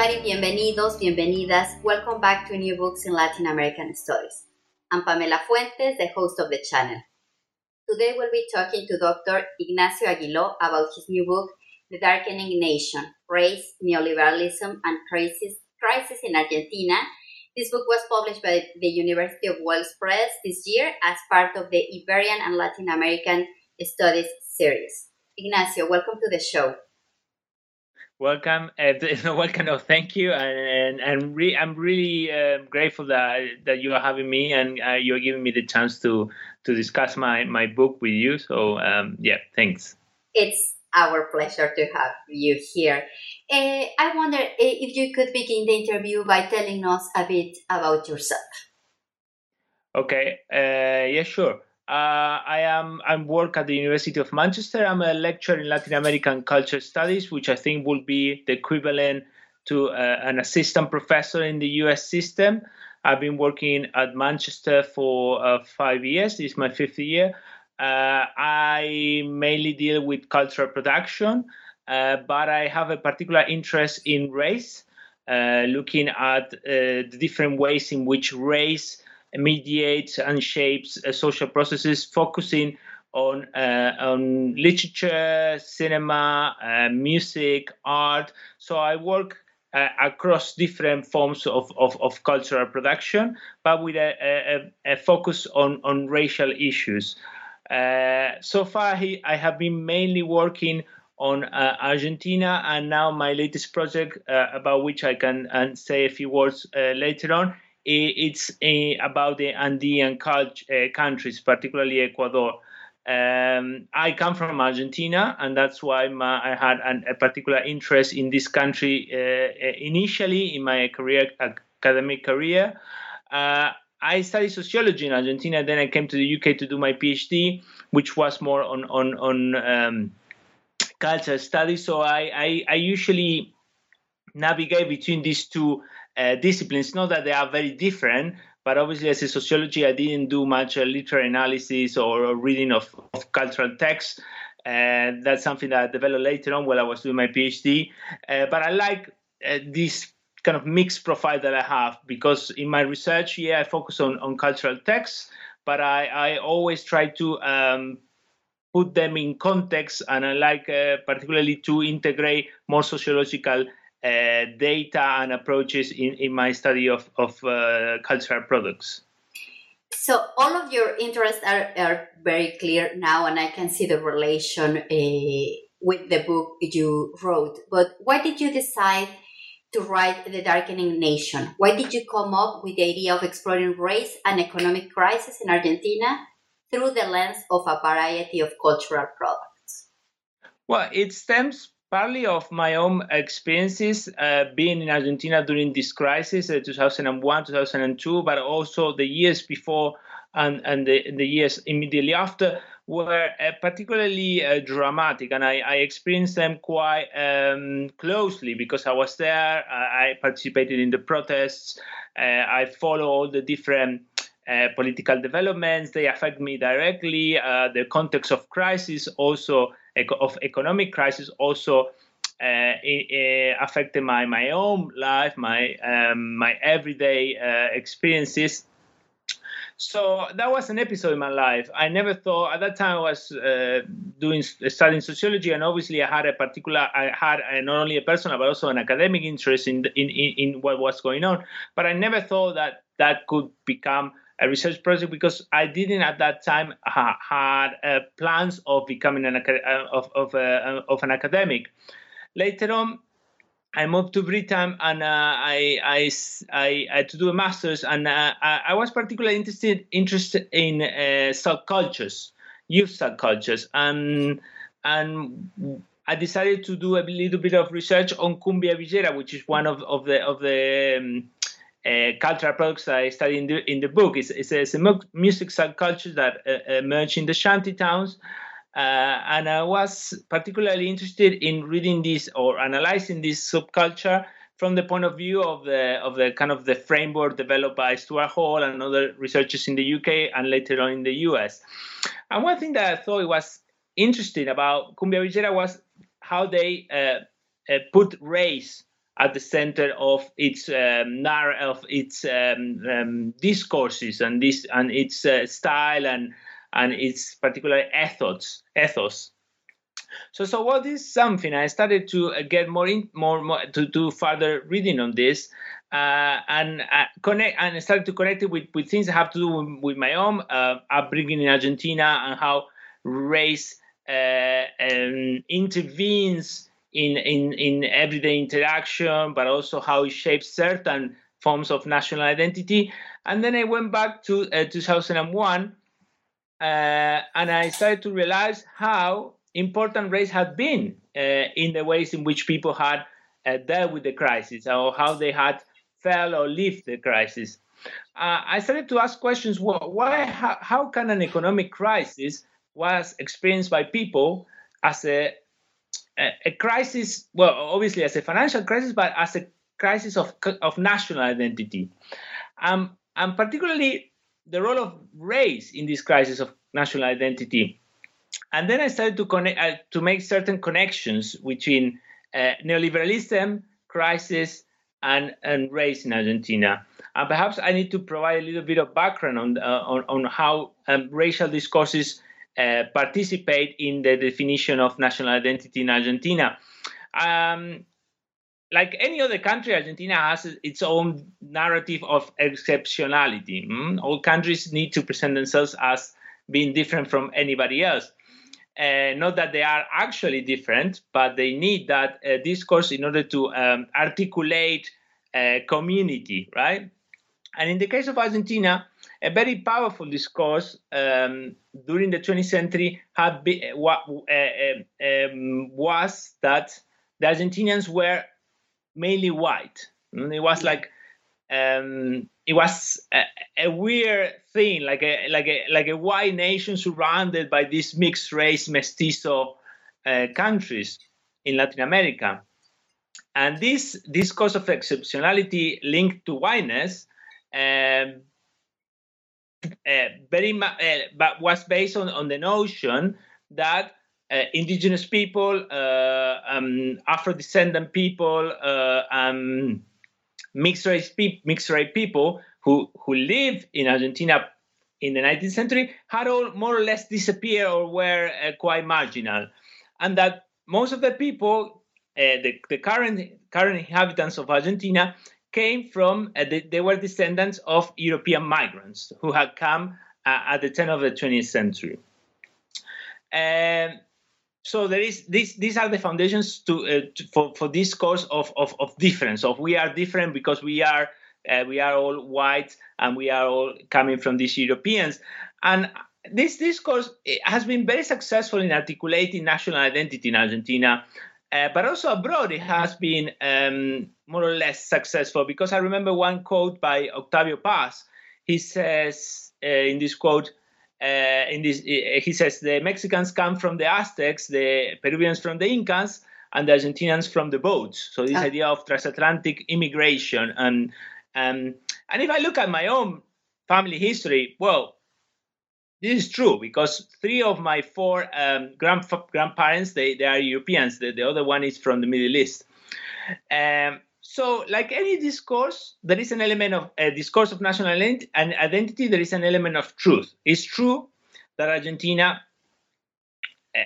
Everybody, bienvenidos, bienvenidas. Welcome back to New Books in Latin American Studies. I'm Pamela Fuentes, the host of the channel. Today we'll be talking to Dr. Ignacio Aguiló about his new book, The Darkening Nation, Race, Neoliberalism, and Crisis, Crisis in Argentina. This book was published by the University of Wales Press this year as part of the Iberian and Latin American Studies series. Ignacio, welcome to the show welcome uh, welcome no thank you and, and, and re- i'm really uh, grateful that that you are having me and uh, you're giving me the chance to to discuss my my book with you so um, yeah thanks. It's our pleasure to have you here. Uh, i wonder uh, if you could begin the interview by telling us a bit about yourself. Okay uh, yeah sure uh, I am I work at the University of Manchester. I'm a lecturer in Latin American culture studies, which I think will be the equivalent to uh, an assistant professor in the U.S. system. I've been working at Manchester for uh, five years. This is my fifth year. Uh, I mainly deal with cultural production, uh, but I have a particular interest in race, uh, looking at the different ways in which race mediates and shapes uh, social processes, focusing on uh, on literature, cinema, uh, music, art. So I work uh, across different forms of, of, of, cultural production, but with a, a, a focus on, on racial issues. Uh, so far, he, I have been mainly working on uh, Argentina, and now my latest project, about which I can say a few words later on, it's about the Andean uh, countries, particularly Ecuador. Um, I come from Argentina, and that's why my, I had an, a particular interest in this country uh, uh initially in my career, academic career. I studied sociology in Argentina. Then I came to the UK to do my PhD, which was more on on on um, culture studies. So I, I, I usually navigate between these two uh, disciplines. Not that they are very different, but obviously as a sociology, I didn't do much uh, literary analysis or, reading of, of, cultural texts. And that's something that I developed later on while I was doing my PhD. Uh, but I like uh, this kind of mixed profile that I have because in my research, yeah, I focus on, on cultural texts, but I, I always try to um, put them in context and I like uh, particularly to integrate more sociological uh, data and approaches in, in my study of, of uh, cultural products. So all of your interests are, are very clear now, and I can see the relation uh, with the book you wrote. But why did you decide to write The Darkening Nation? Why did you come up with the idea of exploring race and economic crisis in Argentina through the lens of a variety of cultural products? Well, it stems partly of my own experiences uh, being in Argentina during this crisis, uh, 2001, 2002, but also the years before and, and the, the years immediately after were uh, particularly uh, dramatic, and I, I, experienced them quite um, closely because I was there. I participated in the protests. Uh, I follow all the different uh, political developments. They affect me directly. Uh, the context of crisis also of economic crisis also uh, affected my my own life, my um, my everyday uh, experiences. So that was an episode in my life. I never thought at that time I was uh, doing studying sociology, and obviously I had a particular, I had not only a personal but also an academic interest in in in what was going on. But I never thought that that could become a research project because I didn't at that time ha- had uh, plans of becoming an uh, of of, uh, of an academic. Later on, I moved to Britain and uh, I, I, I, I, to do a master's, and uh, I, was particularly interested interested in uh, subcultures, youth subcultures, and and I decided to do a little bit of research on cumbia villera, which is one of, of the of the um, uh, cultural products that I study in the in the book. It's, it's, a, it's a music subculture that uh, emerged in the shanty towns, uh, and I was particularly interested in reading this or analyzing this subculture from the point of view of the of the kind of the framework developed by Stuart Hall and other researchers in the UK and later on in the US. And one thing that I thought was interesting about Cumbia Villera was how they uh, uh, put race at the center of its um, of its um, um, discourses and this and its uh, style and and its particular ethos ethos. So so what is something I started to uh, get more in more, more to do further reading on this. Uh, and uh, connect and started to connect it with, with things that have to do with, with my own uh, upbringing in Argentina and how race uh, um, intervenes in, in, in everyday interaction, but also how it shapes certain forms of national identity. And then I went back to uh, 2001 uh, and I started to realize how important race had been uh, in the ways in which people had uh, dealt with the crisis or how they had felt or lived the crisis. Uh, I started to ask questions why, how, how can an economic crisis was experienced by people as a, a, crisis, well, obviously as a financial crisis, but as a crisis of, of national identity. Um, and particularly the role of race in this crisis of national identity. And then I started to connect uh, to make certain connections between uh, neoliberalism, crisis, and, and race in Argentina. And perhaps I need to provide a little bit of background on uh, on, on, how um, racial discourses uh, participate in the definition of national identity in Argentina. Um, like any other country, Argentina has its own narrative of exceptionality. Mm? All countries need to present themselves as being different from anybody else. Uh, not that they are actually different, but they need that uh, discourse in order to um, articulate uh, community, right? And in the case of Argentina, a very powerful discourse um, during the 20th century had been, uh, uh, um, was that the Argentinians were mainly white. And it was like um, it was a, a, weird thing, like a like a like a white nation surrounded by these mixed race mestizo uh, countries in Latin America, and this discourse of exceptionality linked to whiteness um, uh, very much, uh, but was based on, on the notion that uh, indigenous people, uh, um, Afro-descendant people, uh, um, mixed race pe- mixed race people who who live in Argentina in the 19th century had all more or less disappeared or were uh, quite marginal, and that most of the people, the, the current current inhabitants of Argentina, came from, uh, they, they, were descendants of European migrants who had come uh, at the turn of the 20th century. And so there is this, these are the foundations to, uh, to for, for this course of, of, of, difference, of we are different because we are, uh, we are all white and we are all coming from these Europeans. And this discourse has been very successful in articulating national identity in Argentina uh, but also abroad, it has been um, more or less successful because I remember one quote by Octavio Paz. He says uh, in this quote, uh, in this, uh, he says the Mexicans come from the Aztecs, the Peruvians from the Incas, and the Argentinians from the boats. So this ah. idea of transatlantic immigration, and um, and if I look at my own family history, well, this is true because three of my four um, grand, grandparents they, they are Europeans. The, the other one is from the Middle East. Um, so, like any discourse, there is an element of a discourse of national and identity. There is an element of truth. It's true that Argentina,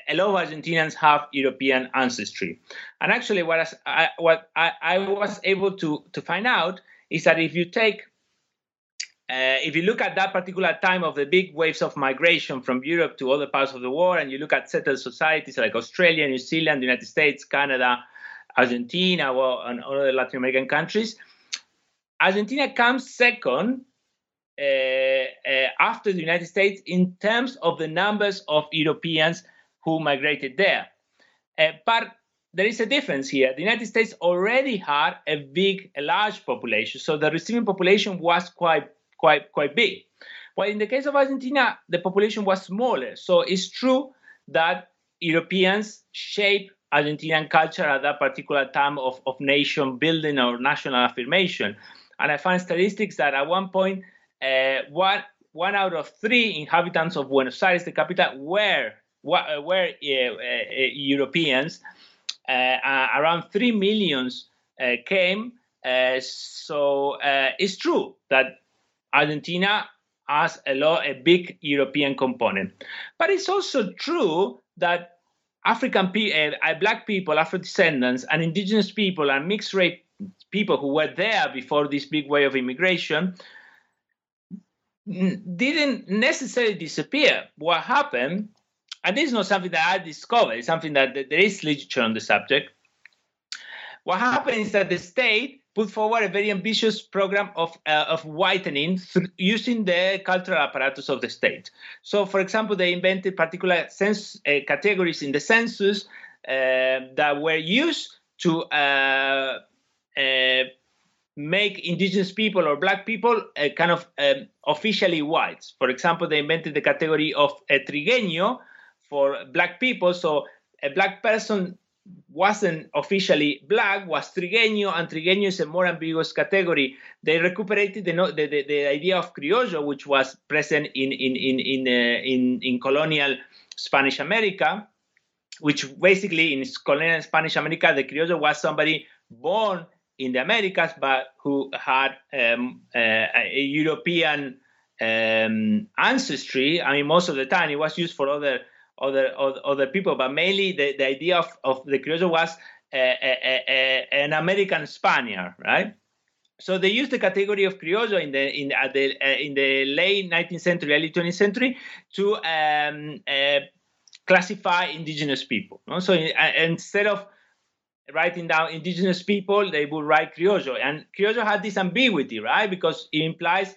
a lot of Argentinians have European ancestry, and actually, what I, what I, I was able to to find out is that if you take uh, if you look at that particular time of the big waves of migration from Europe to other parts of the world, and you look at settled societies like Australia, New Zealand, the United States, Canada, Argentina, well, and other Latin American countries, Argentina comes second uh, uh, after the United States in terms of the numbers of Europeans who migrated there. Uh, but there is a difference here. The United States already had a big, a large population, so the receiving population was quite, quite, quite big. While in the case of Argentina, the population was smaller. So it's true that Europeans shape Argentinian culture at that particular time of, of nation building or national affirmation. And I find statistics that at one point, uh, one, one out of three inhabitants of Buenos Aires, the capital, were, were, were uh, uh, Europeans. Uh, around 3 millions uh, came. Uh, so it's true that Argentina has a, lot, a big European component. But it's also true that African people, uh, black people, Afro descendants, and indigenous people and mixed race people who were there before this big wave of immigration didn't necessarily disappear. What happened, and this is not something that I discovered, it's something that, that there is literature on the subject. What happened is that the state put forward a very ambitious program of, uh, of whitening using the cultural apparatus of the state. So, for example, they invented particular uh, categories in the census uh, that were used to uh, uh, make indigenous people or black people uh, kind of um, officially whites. For example, they invented the category of a trigueño for black people. So, a black person wasn't officially black, was trigueño, and trigueño is a more ambiguous category. They recuperated the, the, the, the idea of criollo, which was present in, in, in, in, uh, in, in colonial Spanish America, which basically in colonial Spanish America, the criollo was somebody born in the Americas, but who had um, uh, a European um, ancestry. I mean, most of the time it was used for other other other people, but mainly the, the idea of, of the criollo was a, a, a, an American Spaniard, right? So they used the category of criollo in the in at the uh, in the late 19th century, early 20th century to um, uh, classify indigenous people. No? So uh, instead of writing down indigenous people, they would write criollo, and criollo had this ambiguity, right? Because it implies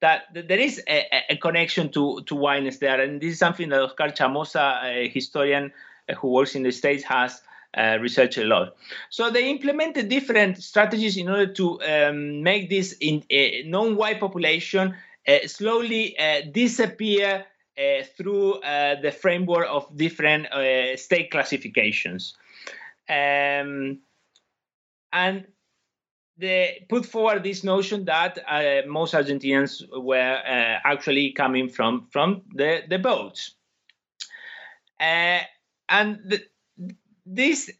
that, there is a, a, connection to, to whiteness there. And this is something that Oscar Chamosa, a historian uh, who works in the States, has uh, researched a lot. So they implemented different strategies in order to um, make this in, a non-white population uh, slowly uh, disappear uh, through the framework of different state classifications. Um, and they put forward this notion that uh, most Argentinians were uh, actually coming from from the the boats, uh, and the, this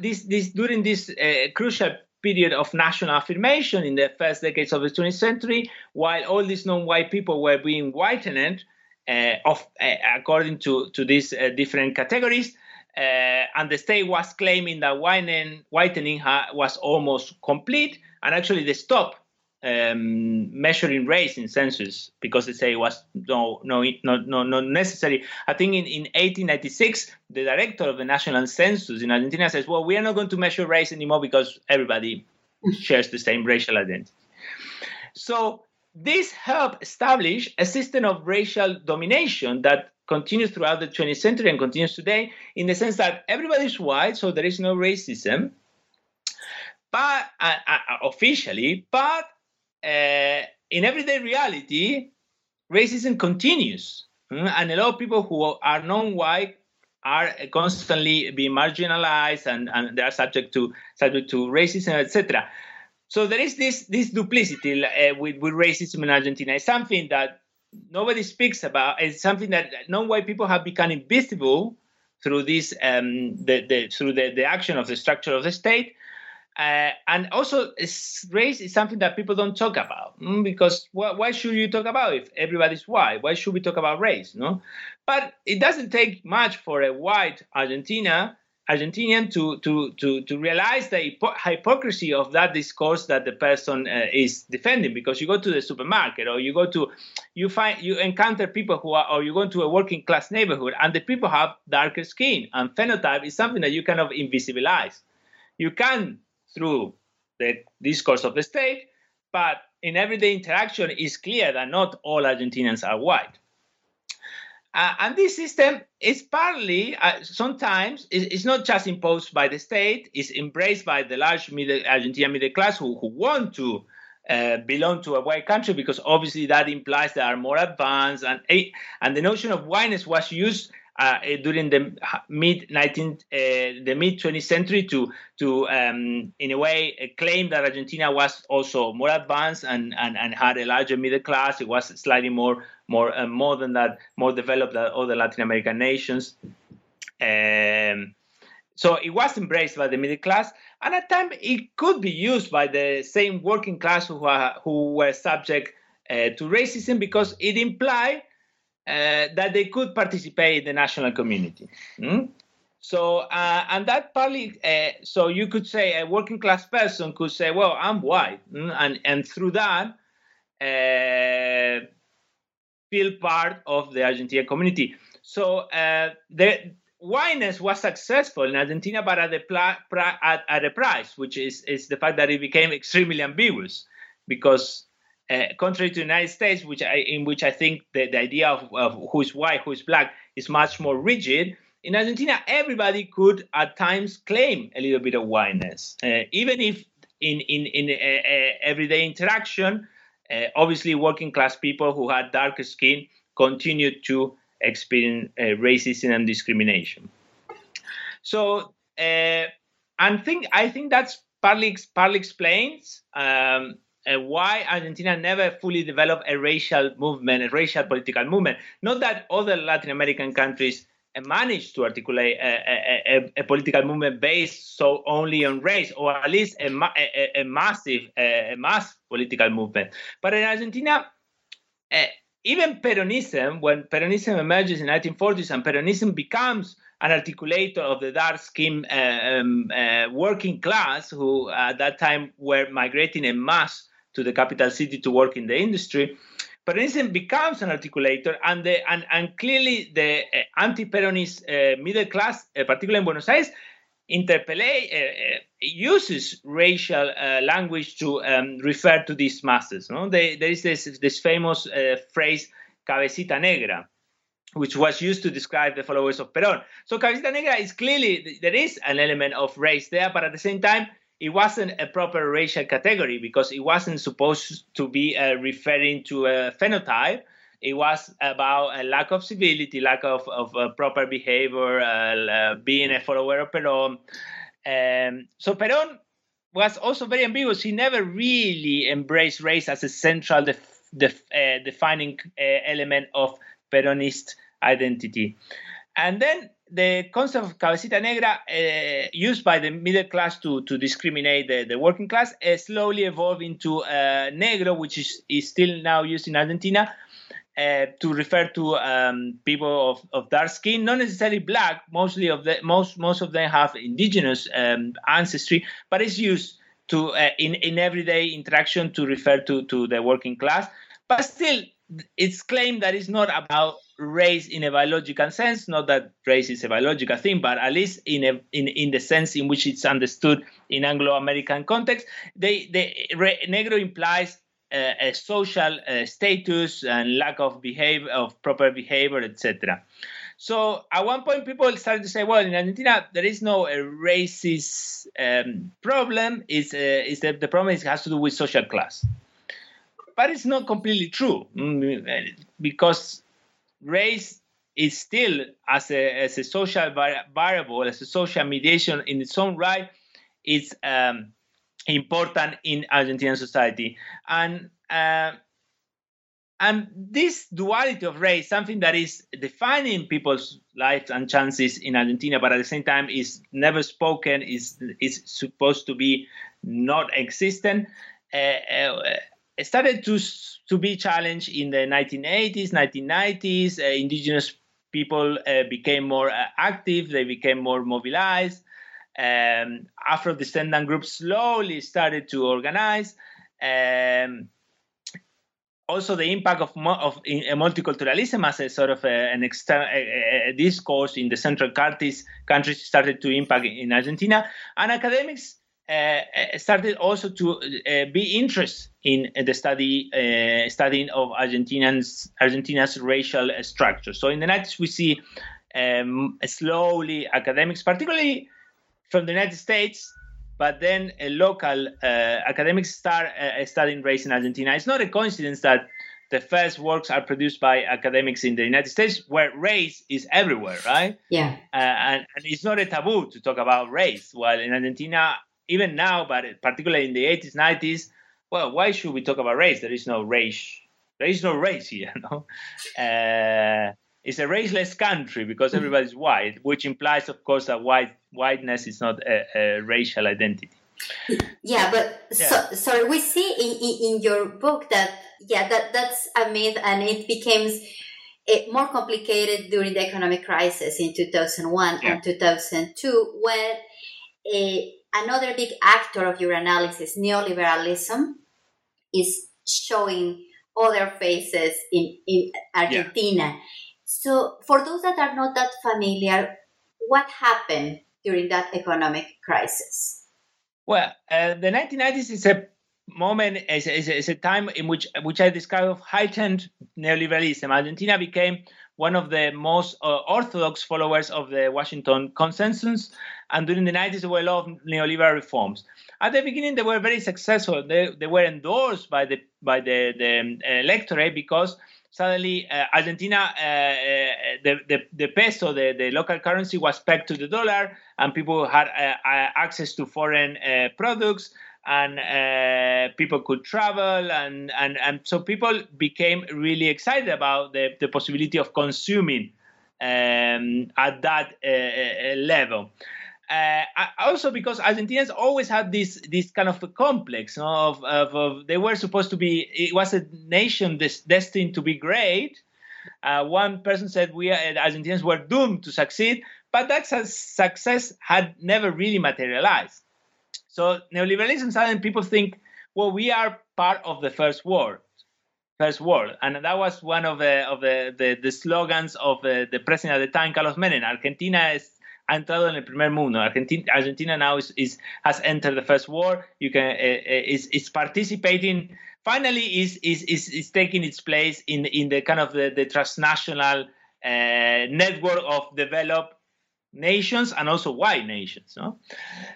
this this during this uh, crucial period of national affirmation in the first decades of the 20th century, while all these non-white people were being whitened, uh, of uh, according to to these different categories uh, and the state was claiming that whitening, whitening ha- was almost complete, and actually they stopped um, measuring race in census because they say it was no, no, no, no, not necessary. I think in, in 1896, the director of the national census in Argentina says, "Well, we are not going to measure race anymore because everybody shares the same racial identity." So this helped establish a system of racial domination that continues throughout the 20th century and continues today in the sense that everybody is white, so there is no racism, but uh, uh, officially, but uh, in everyday reality, racism continues. Mm, and a lot of people who are non-white are constantly being marginalized and, and they are subject to subject to racism, etc. So there is this this duplicity uh, with, with racism in Argentina. It's something that nobody speaks about. It's something that non-white people have become invisible through this um, the, the, through the, the action of the structure of the state. Uh, and also, race is something that people don't talk about mm, because wh- why should you talk about if everybody's white? Why should we talk about race? No, but it doesn't take much for a white Argentina Argentinian to to to to realize the hypo- hypocrisy of that discourse that the person uh, is defending because you go to the supermarket or you go to you find you encounter people who are or you go to a working class neighborhood and the people have darker skin and phenotype is something that you kind of invisibilize. You can through the discourse of the state but in everyday interaction it's clear that not all argentinians are white Uh, and this system is partly, uh, sometimes, it's, not just imposed by the state, it's embraced by the large middle, Argentine middle class who, who want to uh, belong to a white country because obviously that implies they are more advanced. And, and the notion of whiteness was used uh, eh, during the mid 19 uh, the mid 20th century to to um, in a way uh, claim that Argentina was also more advanced and, and, and had a larger middle class. It was slightly more more uh, more than that, more developed than other Latin American nations. Um, so it was embraced by the middle class, and at times it could be used by the same working class who are, who were subject uh, to racism because it implied uh, that they could participate in the national community. Mm? So, uh, and that partly, uh, so you could say a working class person could say, well, I'm white. Mm? And, and through that, uh, feel part of the Argentine community. So, uh, the whiteness was successful in Argentina, but at, the pla- at, at a price, which is, is the fact that it became extremely ambiguous because uh, contrary to the United States, which I, in which I think the, the idea of, of who is white, who is black, is much more rigid. In Argentina, everybody could at times claim a little bit of whiteness, uh, even if in in in uh, everyday interaction, uh, obviously working class people who had darker skin continued to experience uh, racism and discrimination. So, uh, and think I think that's partly partly explains um, uh, why Argentina never fully developed a racial movement, a racial political movement. Not that other Latin American countries uh, managed to articulate a, a, a, political movement based so only on race, or at least a, a, massive, a mass political movement. But in Argentina, uh, even Peronism, when Peronism emerges in 1940s and Peronism becomes an articulator of the dark skin uh, um, uh, working class who at that time were migrating en masse to the capital city to work in the industry. Peronism becomes an articulator, and the, and, and clearly the uh, anti-Peronist uh, middle class, uh, particularly in Buenos Aires, interpellate uh, uh, uses racial uh, language to um, refer to these masses. No? They, there is this, this famous phrase "cabecita negra." Which was used to describe the followers of Perón. So, cabecita negra is clearly there is an element of race there, but at the same time, it wasn't a proper racial category because it wasn't supposed to be uh, referring to a phenotype. It was about a lack of civility, lack of, of uh, proper behavior, uh, uh being a follower of Perón. Um, so Perón was also very ambiguous. He never really embraced race as a central def- def- uh, defining uh, element of Peronist identity. And then the concept of cabecita negra, uh, used by the middle class to, to discriminate the, the working class, uh, slowly evolved into uh, negro, which is, is still now used in Argentina uh, to refer to um, people of, of dark skin, not necessarily black. Mostly of the most most of them have indigenous um, ancestry, but it's used to uh, in in everyday interaction to refer to to the working class. But still, it's claimed that it's not about race in a biological sense not that race is a biological thing but at least in a in, in the sense in which it's understood in anglo-american context. They the negro implies uh, a social uh, status and lack of behavior of proper behavior etc so at one point people started to say well in argentina there is no a racist um, problem. Is uh, is that the problem is, has to do with social class. But it's not completely true. Mm, because race is still as a, as a social variable, as a social mediation in its own right, is um, important in Argentinian society. And uh, and this duality of race, something that is defining people's lives and chances in Argentina, but at the same time is never spoken, is is supposed to be not existent. Uh, uh, started to to be challenged in the 1980s, 1990s. Uh, indigenous people uh, became more uh, active, they became more mobilized. Um, Afro descendant groups slowly started to organize. Um, also, the impact of, of multiculturalism as a sort of a, an external discourse in the Central countries, countries started to impact in Argentina. And academics uh, started also to uh, be interested in the study uh, studying of Argentinians Argentina's racial structure. So in the 90s, we see um, slowly academics, particularly from the United States, but then local academics start studying race in Argentina. It's not a coincidence that the first works are produced by academics in the United States, where race is everywhere, right? Yeah. Uh, and, and, it's not a taboo to talk about race. While in Argentina, even now, but particularly in the 80s, 90s, well, why should we talk about race? There is no race. There is no race here, no? Uh, it's a raceless country because mm-hmm. everybody's white, which implies, of course, that white whiteness is not a, a racial identity. Yeah, but yeah. so so we see in, in, in your book that yeah that that's a myth, and it becomes eh, more complicated during the economic crisis in 2001 yeah. and 2002 when eh, another big actor of your analysis, neoliberalism, is showing other faces in, in Argentina. Yeah. So, for those that are not that familiar, what happened during that economic crisis? Well, uh, the 1990s is a moment, is, is, is a time in which which I describe of heightened neoliberalism. Argentina became one of the most uh, orthodox followers of the Washington Consensus, and during the 90s there were a lot of neoliberal reforms. At the beginning, they were very successful. They, they were endorsed by the by the, the um, electorate because suddenly uh, Argentina, uh, uh, the, the, the peso, the, the local currency, was pegged to the dollar, and people had uh, uh, access to foreign uh, products and people could travel and, and, and so people became really excited about the, the possibility of consuming um, at that level. Uh, also because Argentinians always had this this kind of a complex of, of, of, they were supposed to be it was a nation this, destined to be great. Uh, one person said we uh, Argentinians were doomed to succeed, but that success had never really materialized. So neoliberalism suddenly people think, well, we are part of the first world, first world, and that was one of the of the the, the slogans of the, the president at the time, Carlos Menem. Argentina es ha entrado en el primer mundo. Argentina, Argentina now is, is has entered the first war. You can uh, is is participating. Finally, is is is, is taking its place in in the kind of the, the transnational uh, network of developed nations and also white nations. No?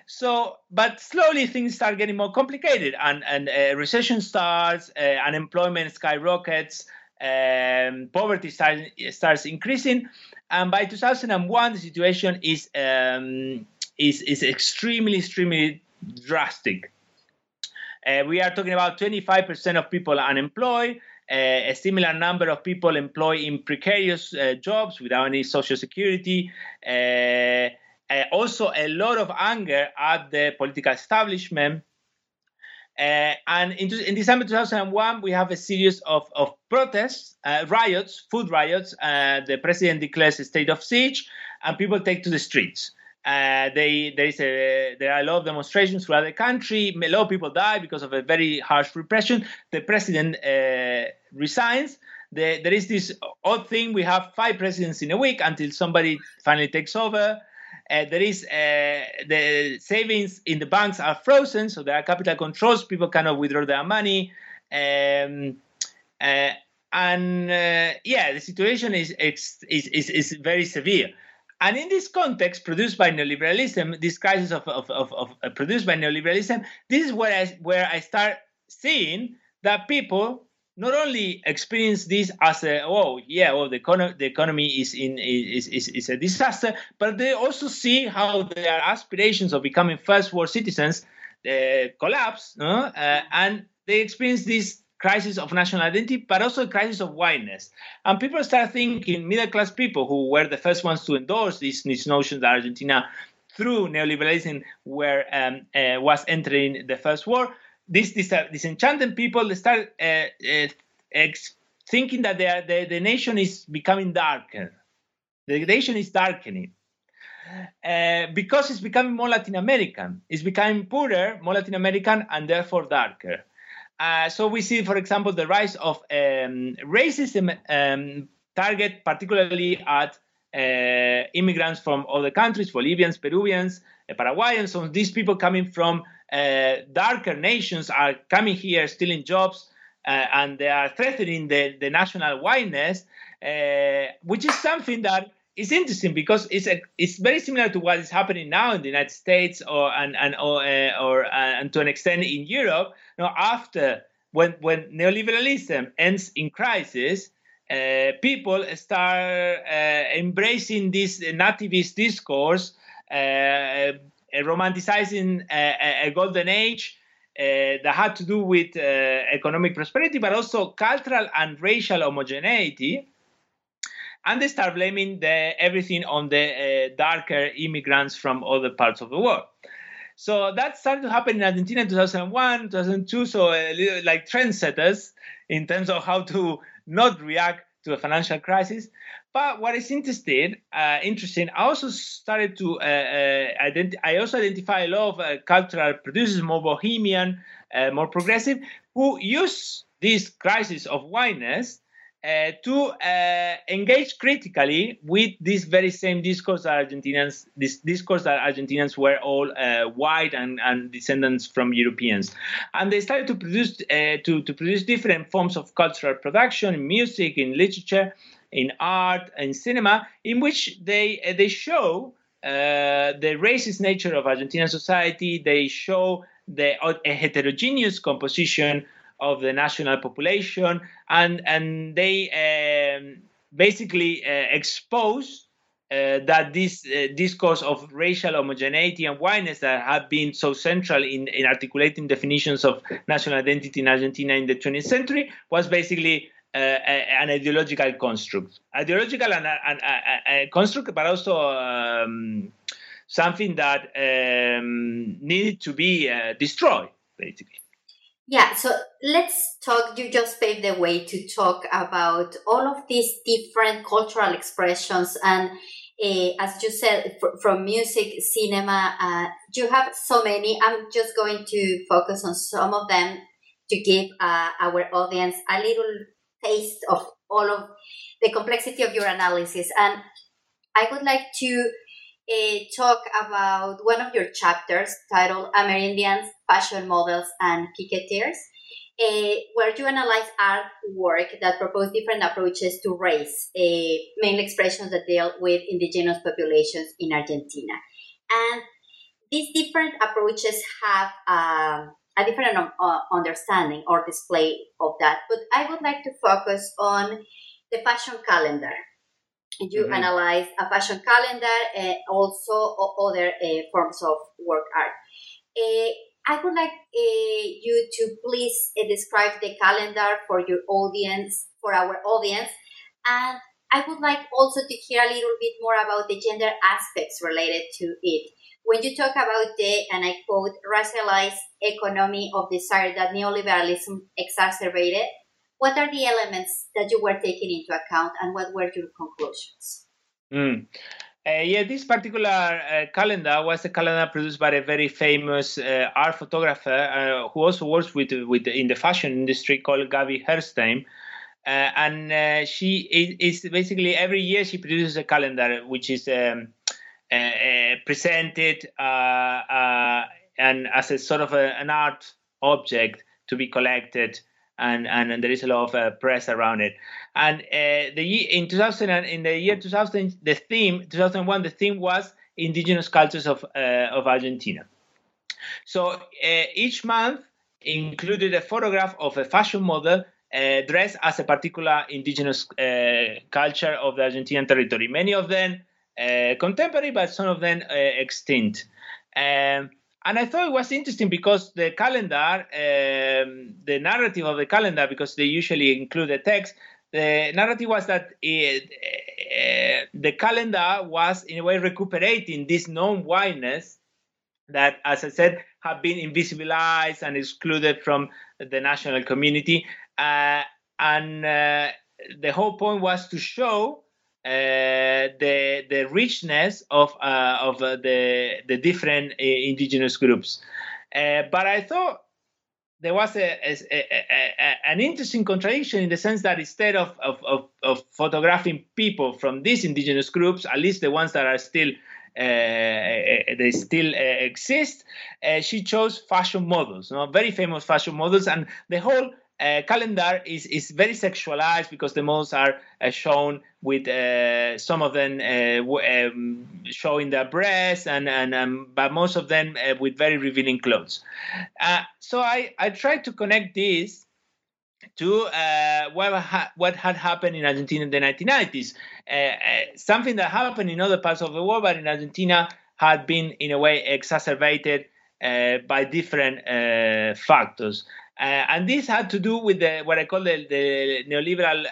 So, but slowly things start getting more complicated, and and uh, recession starts, uh, unemployment skyrockets, um, poverty start, starts increasing, and by 2001 the situation is um, is is extremely extremely drastic. Uh, we are talking about 25% of people unemployed, a similar number of people employed in precarious uh, jobs without any social security. Uh, uh, also, a lot of anger at the political establishment. Uh, and in, in, December 2001, we have a series of, of protests, uh, riots, food riots. Uh, the president declares a state of siege, and people take to the streets. Uh, they, there is a there are a lot of demonstrations throughout the country. A lot of people die because of a very harsh repression. The president uh, resigns. The, there is this odd thing: we have five presidents in a week until somebody finally takes over. Uh, there is uh, the savings in the banks are frozen, so there are capital controls. People cannot withdraw their money, um, uh, and uh, yeah, the situation is, is is is very severe. And in this context, produced by neoliberalism, this crisis of, of, of, of uh, produced by neoliberalism, this is where I, where I start seeing that people not only experience this as a oh yeah well the, econo- the economy is in is, is, is a disaster but they also see how their aspirations of becoming first world citizens uh, collapse uh, and they experience this crisis of national identity, but also a crisis of whiteness. And people start thinking, middle class people who were the first ones to endorse this, this notion that Argentina, through neoliberalism, where um, uh, was entering the first war, these this, uh, disenchanted people start uh, uh, ex- thinking that are, the, the nation is becoming darker. The nation is darkening. Uh, because it's becoming more Latin American. It's becoming poorer, more Latin American, and therefore darker. Uh, so we see, for example, the rise of um, racism um, target particularly at uh, immigrants from other countries, Bolivians, Peruvians, uh, Paraguayans, so these people coming from darker nations are coming here, stealing jobs, uh, and they are threatening the, the national whiteness, uh, which is something that is interesting because it's a, it's very similar to what is happening now in the United States or and and or, uh, or uh, and to an extent in Europe. You know, after when when neoliberalism ends in crisis, uh, people start uh, embracing this nativist discourse, uh, romanticizing a, a, golden age. Uh, that had to do with uh, economic prosperity, but also cultural and racial homogeneity. And they start blaming the, everything on the uh, darker immigrants from other parts of the world. So that started to happen in Argentina in 2001, 2002. So like trendsetters in terms of how to not react to a financial crisis. But what is interesting, uh, interesting, I also started to uh, uh, I also identify a lot of uh, cultural producers, more bohemian, uh, more progressive, who use this crisis of whiteness uh, to uh, engage critically with this very same discourse that Argentinians, this discourse that Argentinians were all uh, white and, and, descendants from Europeans, and they started to produce uh, to, to produce different forms of cultural production in music, in literature, in art, in cinema, in which they uh, they show the racist nature of Argentinian society. They show the heterogeneous composition of the national population, and and they um, basically uh, expose uh, that this uh, discourse of racial homogeneity and whiteness that have been so central in, in articulating definitions of national identity in Argentina in the 20th century was basically uh, an ideological construct, ideological and a, construct, but also um, something that um, needed to be uh, destroyed, basically. Yeah, so let's talk. You just paved the way to talk about all of these different cultural expressions. And uh, as you said, fr- from music, cinema, uh, you have so many. I'm just going to focus on some of them to give uh, our audience a little taste of all of the complexity of your analysis. And I would like to uh, talk about one of your chapters titled Amerindians, Fashion Models, and Picketeers, uh, where you analyze artwork that propose different approaches to race, uh, mainly expressions that deal with indigenous populations in Argentina. And these different approaches have um, a different uh, understanding or display of that. But I would like to focus on the fashion calendar you mm-hmm. analyze a fashion calendar and also other uh, forms of work art. Uh, I would like uh, you to please describe the calendar for your audience, for our audience, and I would like also to hear a little bit more about the gender aspects related to it. When you talk about the, and I quote, racialized economy of desire that neoliberalism exacerbated, what are the elements that you were taking into account and what were your conclusions? Mm. Uh, yeah, this particular uh, calendar was a calendar produced by a very famous uh, art photographer uh, who also works with, with in the fashion industry called Gaby Herbstein. Uh, and uh, she is, is, basically every year she produces a calendar which is um, presented and as a sort of a, an art object to be collected and, and, and there is a lot of uh, press around it. And uh, the in 2000 in the year 2000, the theme 2001 the theme was indigenous cultures of uh, of Argentina. So uh, each month included a photograph of a fashion model uh, dressed as a particular indigenous uh, culture of the Argentinian territory. Many of them contemporary, but some of them extinct. Um, and I thought it was interesting because the calendar, um, the narrative of the calendar, because they usually include the text, the narrative was that it, uh, the calendar was in a way recuperating this non-whiteness that, as I said, have been invisibilized and excluded from the national community. Uh, and uh, the whole point was to show uh, the the richness of uh, of uh, the the different indigenous groups. but I thought there was a, a, a, an interesting contradiction in the sense that instead of, of, of, of, photographing people from these indigenous groups, at least the ones that are still uh, they still uh, exist. Uh, she chose fashion models, you know, very famous fashion models, and the whole uh, calendar is, is very sexualized because the models are uh, shown with uh, some of them um, showing their breasts and, and um, but most of them with very revealing clothes. so I, I tried to connect this to uh, what, ha- what had happened in Argentina in the 1990s. Uh, uh, something that happened in other parts of the world, but in Argentina had been, in a way, exacerbated uh, by different uh, factors. Uh, and this had to do with the, what I call the, the neoliberal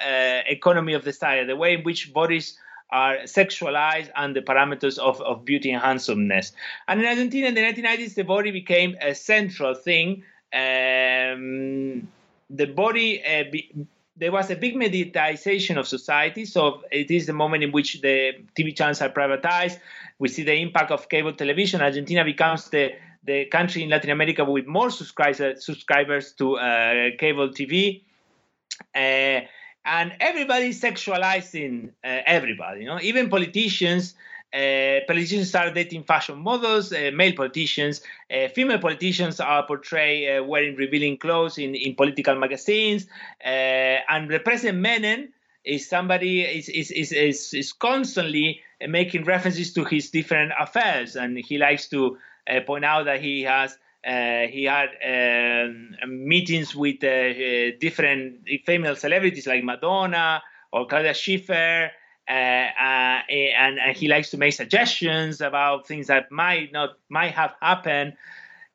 economy of desire, the way in which bodies are sexualized and the parameters of, of beauty and handsomeness. And in Argentina in the 1990s, the body became a central thing. Um, the body uh, be, there was a big mediatization of society. So it is the moment in which the TV channels are privatized. We see the impact of cable television. Argentina becomes the the country in Latin America with more subscribers subscribers to uh, cable TV. Uh, and everybody sexualizing uh, everybody, you know, even politicians uh, politicians are dating fashion models, uh, male politicians. Uh, female politicians are portrayed wearing revealing clothes in, in political magazines. And President Menem is somebody is, is, is, is, is constantly making references to his different affairs. And he likes to point out that he has he had um, meetings with different female celebrities like Madonna or Claudia Schiffer. Uh, uh, and, and, he likes to make suggestions about things that might not might have happened.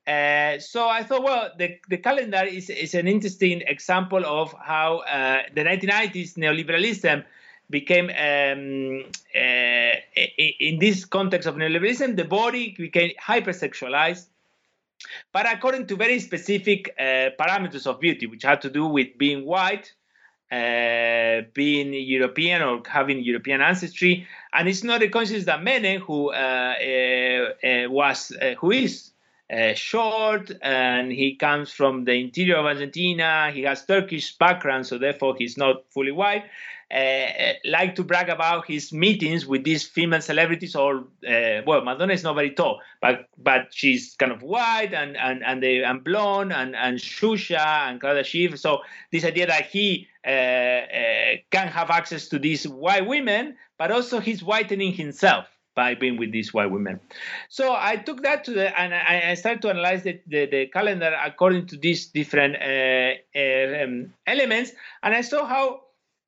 Uh, so I thought, well, the, the calendar is, is an interesting example of how uh, the 1990s neoliberalism became, um, uh, in this context of neoliberalism, the body became hypersexualized, but according to very specific uh, parameters of beauty, which had to do with being white, uh, being European or having European ancestry, and it's not a coincidence that Menem, who uh, uh, uh was who is uh, short and he comes from the interior of Argentina, he has Turkish background, so therefore he's not fully white. Uh, like to brag about his meetings with these female celebrities or uh, well madonna is not very tall but but she's kind of white and and and, they, and blonde and and Xuxa and Claudia Schiffer. so this idea that he uh, uh, can have access to these white women but also he's whitening himself by being with these white women. So I took that to the and I, I started to analyze the, the, the, calendar according to these different uh, uh, um, elements, and I saw how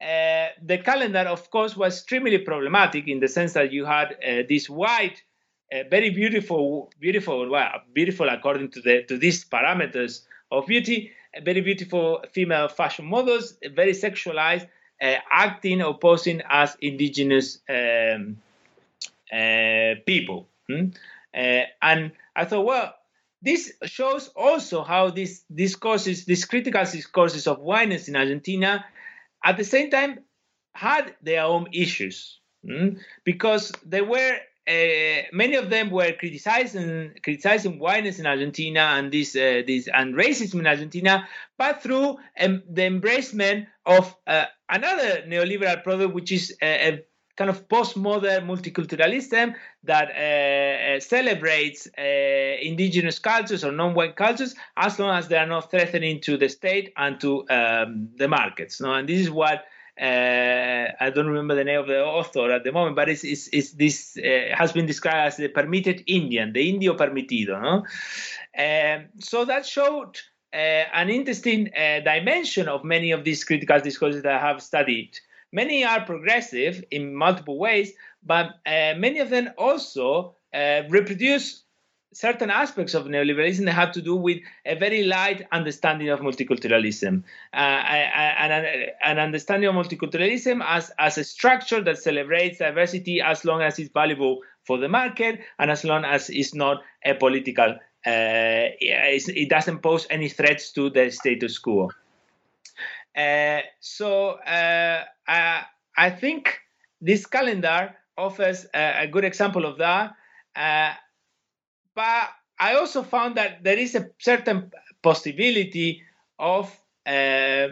uh, the calendar, of course, was extremely problematic in the sense that you had uh, this white, uh, very beautiful, beautiful, well, beautiful according to the to these parameters of beauty, very beautiful female fashion models, very sexualized, uh, acting or posing as indigenous um, uh, people. Hmm? and I thought, well, this shows also how these discourses, these critical discourses of whiteness in Argentina at the same time had their own issues mm? because they were uh, many of them were criticizing criticizing whiteness in Argentina and this uh, this and racism in Argentina, but through um, the embracement of uh, another neoliberal product, which is a kind of postmodern multiculturalism that uh, uh, celebrates uh, indigenous cultures or non-white cultures as long as they are not threatening to the state and to um, the markets. No? And this is what uh, I don't remember the name of the author at the moment, but it's, it's, it's this uh, has been described as the permitted Indian, the Indio permitido. No? Um, so that showed uh, an interesting dimension of many of these critical discourses that I have studied. Many are progressive in multiple ways, but uh, many of them also uh, reproduce certain aspects of neoliberalism that have to do with a very light understanding of multiculturalism uh, and an understanding of multiculturalism as, as a structure that celebrates diversity as long as it's valuable for the market and as long as it's not a political uh, it doesn't pose any threats to the status quo. Uh, so uh, I, I, think this calendar offers a, a good example of that. Uh, but I also found that there is a certain possibility of uh,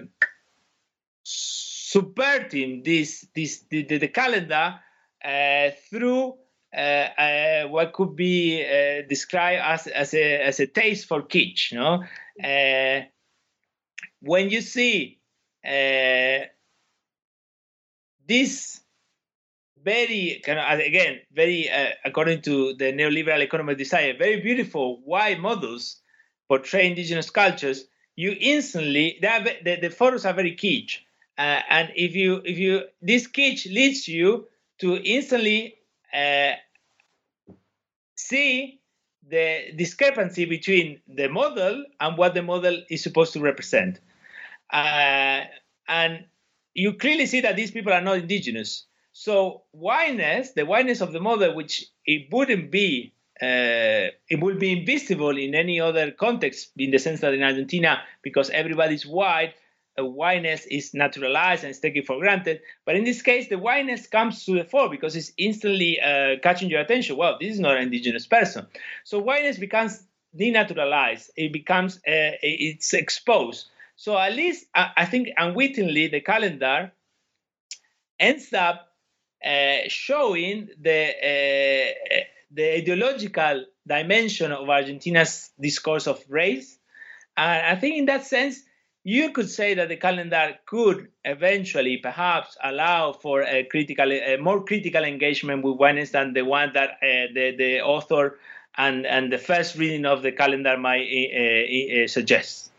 subverting this, this the, the, calendar uh, through uh, uh, what could be described as, as, a, as a taste for kitsch. Uh, when you see uh, this very again very uh, according to the neoliberal economic desire very beautiful white models portray indigenous cultures you instantly the, the photos are very kitsch. Uh, and if you if you this kitsch leads you to instantly uh, see the discrepancy between the model and what the model is supposed to represent uh, and you clearly see that these people are not indigenous so whiteness, the whiteness of the model, which it wouldn't be, uh, it would be invisible in any other context, in the sense that in Argentina, because everybody's white, a whiteness is naturalized and is taken for granted. But in this case, the whiteness comes to the fore because it's instantly uh, catching your attention. Well, this is not an indigenous person. So whiteness becomes denaturalized. It becomes uh, it's exposed. So at least I think unwittingly the calendar ends up uh, showing the uh, the ideological dimension of Argentina's discourse of race. And I think in that sense, you could say that the calendar could eventually perhaps allow for a critical, a more critical engagement with whiteness than the one that uh, the, the author and, and the first reading of the calendar might uh, uh, suggest.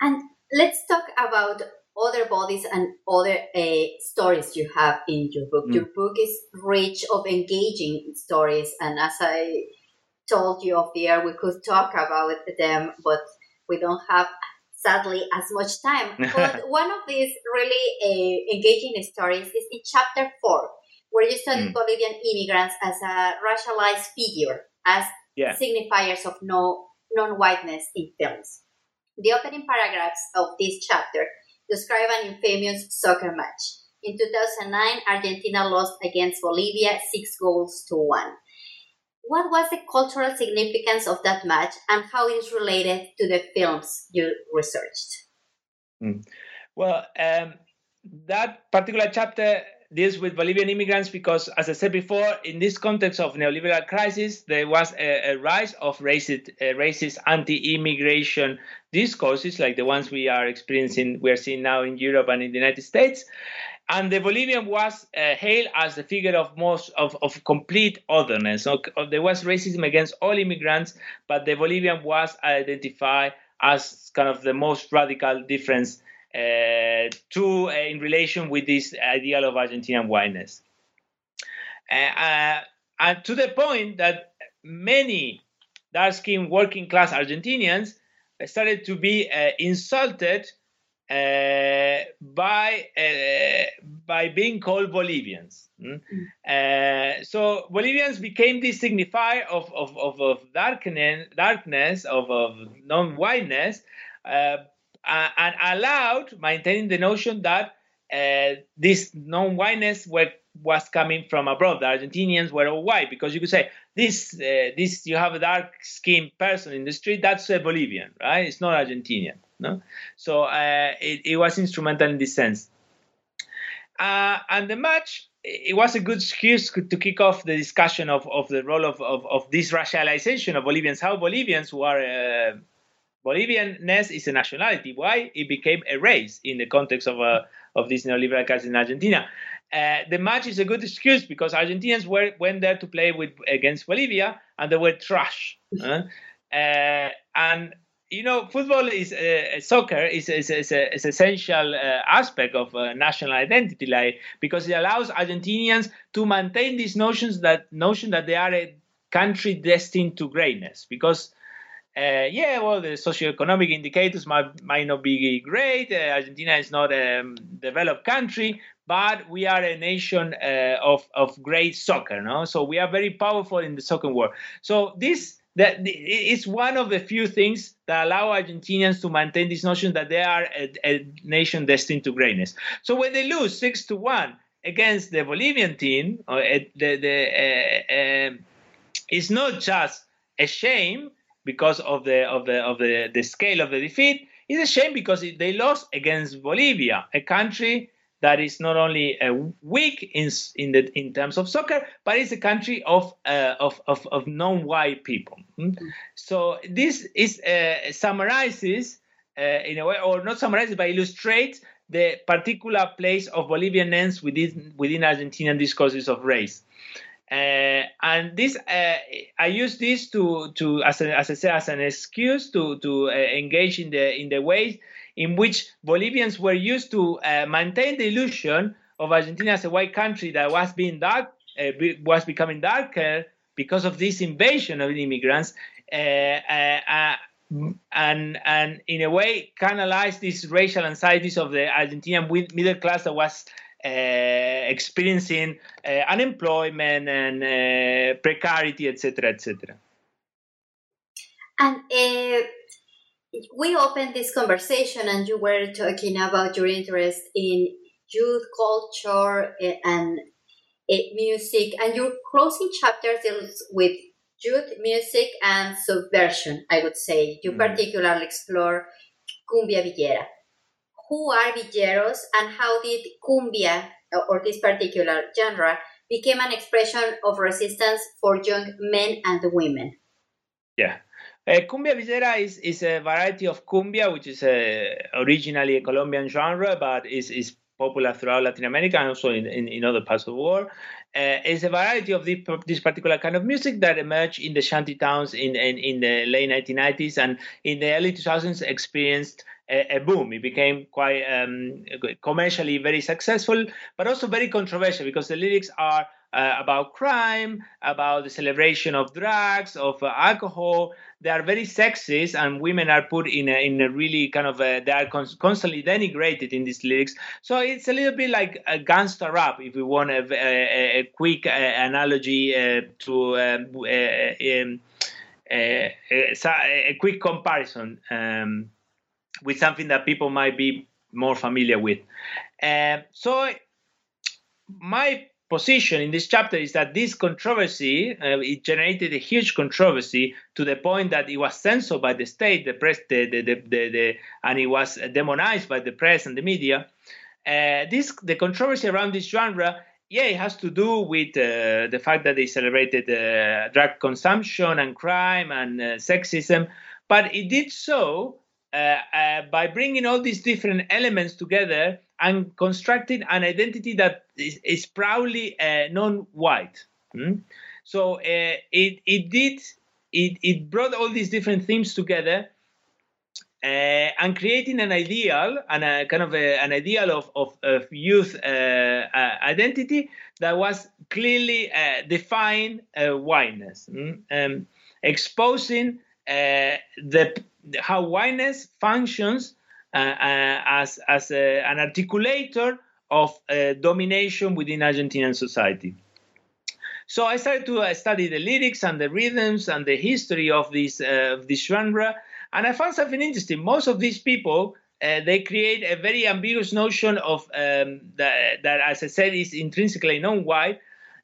And let's talk about other bodies and other uh, stories you have in your book. Mm. Your book is rich of engaging stories, and as I told you off the air, we could talk about them, but we don't have sadly as much time. But one of these really uh, engaging stories is in chapter four, where you study mm. Bolivian immigrants as a racialized figure, as yeah. signifiers of no non-whiteness in films. The opening paragraphs of this chapter describe an infamous soccer match. In 2009, Argentina lost against Bolivia six goals to one. What was the cultural significance of that match and how it is related to the films you researched? Mm. Well, um, that particular chapter deals with Bolivian immigrants because, as I said before, in this context of neoliberal crisis, there was a, a rise of racist, uh, racist anti-immigration discourses like the ones we are experiencing, we are seeing now in Europe and in the United States. And the Bolivian was uh, hailed as the figure of most of, of complete otherness. So, uh, there was racism against all immigrants, but the Bolivian was identified as kind of the most radical difference to uh, in relation with this ideal of Argentinian whiteness. Uh, and to the point that many dark-skinned working class Argentinians started to be insulted uh, by uh, by being called Bolivians. Mm? Uh, so Bolivians became this signifier of of, of, of darkness, darkness of, of non-whiteness, uh, and allowed maintaining the notion that uh, this non-whiteness was coming from abroad. The Argentinians were all white because you could say this uh, this you have a dark-skinned person in the street that's a Bolivian, right? It's not Argentinian, no. So uh, it, it, was instrumental in this sense. Uh, and the match it was a good excuse to kick off the discussion of, of the role of, of, of this racialization of Bolivians, how Bolivians who are uh, Bolivianness is a nationality. Why? It became a race in the context of, uh, of this neoliberal crisis in Argentina. Uh, the match is a good excuse because Argentinians were, went there to play with against Bolivia and they were trash. uh, and you know, football is uh, soccer is is, is, a, is essential uh, aspect of uh, national identity, like because it allows Argentinians to maintain these notions that notion that they are a country destined to greatness. Because uh, yeah, well, the socioeconomic indicators might, might not be great. Uh, Argentina is not a um, developed country, but we are a nation uh, of, of great soccer, no? So we are very powerful in the soccer world. So this that it's one of the few things that allow Argentinians to maintain this notion that they are a, a nation destined to greatness. So when they lose six to one against the Bolivian team, uh, the, the, uh, uh, it's not just a shame because of the of the of the, the scale of the defeat. It's a shame because they lost against Bolivia, a country that is not only uh, weak in in the in terms of soccer, but it's a country of uh, of, of, of non-white people. Mm-hmm. So this is uh, summarizes uh, in a way, or not summarizes, but illustrates the particular place of Bolivian names within within Argentinian discourses of race. Uh, and this, uh, I use this to, to as, a, as I say, as an excuse to, to uh, engage in the in the ways in which Bolivians were used to uh, maintain the illusion of Argentina as a white country that was being dark, uh, was becoming darker because of this invasion of immigrants, uh, and and in a way canalize these racial anxieties of the Argentinian middle class that was experiencing uh, unemployment and uh, precarity, etc., etc. And we opened this conversation, and you were talking about your interest in youth culture and music, and your closing chapter deals with youth music and subversion. I would say you mm. particularly explore cumbia villera who are villeros and how did cumbia or this particular genre became an expression of resistance for young men and women. Yeah. Uh, cumbia villera is, is a variety of cumbia, which is uh, originally a Colombian genre, but is, is popular throughout Latin America and also in, in, in other parts of the world. Uh, it's a variety of the, this particular kind of music that emerged in the shanty towns in, in, in the late 1990s and in the early 2000s experienced a, boom. It became quite um, commercially very successful, but also very controversial because the lyrics are uh, about crime, about the celebration of drugs, of uh, alcohol. They are very sexist, and women are put in a, in a really kind of a, they are constantly denigrated in these lyrics. So it's a little bit like a gangster rap, if we want a, a, a quick uh, analogy uh, to um, uh, um a, quick comparison. Um, with something that people might be more familiar with. Uh, so my position in this chapter is that this controversy uh, it generated a huge controversy to the point that it was censored by the state the press the, the, the, the and it was demonized by the press and the media uh, this the controversy around this genre yeah it has to do with uh, the fact that they celebrated uh, drug consumption and crime and uh, sexism but it did so by bringing all these different elements together and constructing an identity that is, is proudly uh, non-white. Mm? So uh, it it did it it brought all these different themes together. Uh, and creating an ideal and a kind of a, an ideal of, of, of youth identity that was clearly defined whiteness, mm? um, exposing the how whiteness functions uh, uh, as, as a, an articulator of uh, domination within Argentinian society. So I started to uh, study the lyrics and the rhythms and the history of this uh, of this genre, and I found something interesting. Most of these people uh, they create a very ambiguous notion of um, that, that, as I said, is intrinsically non-white,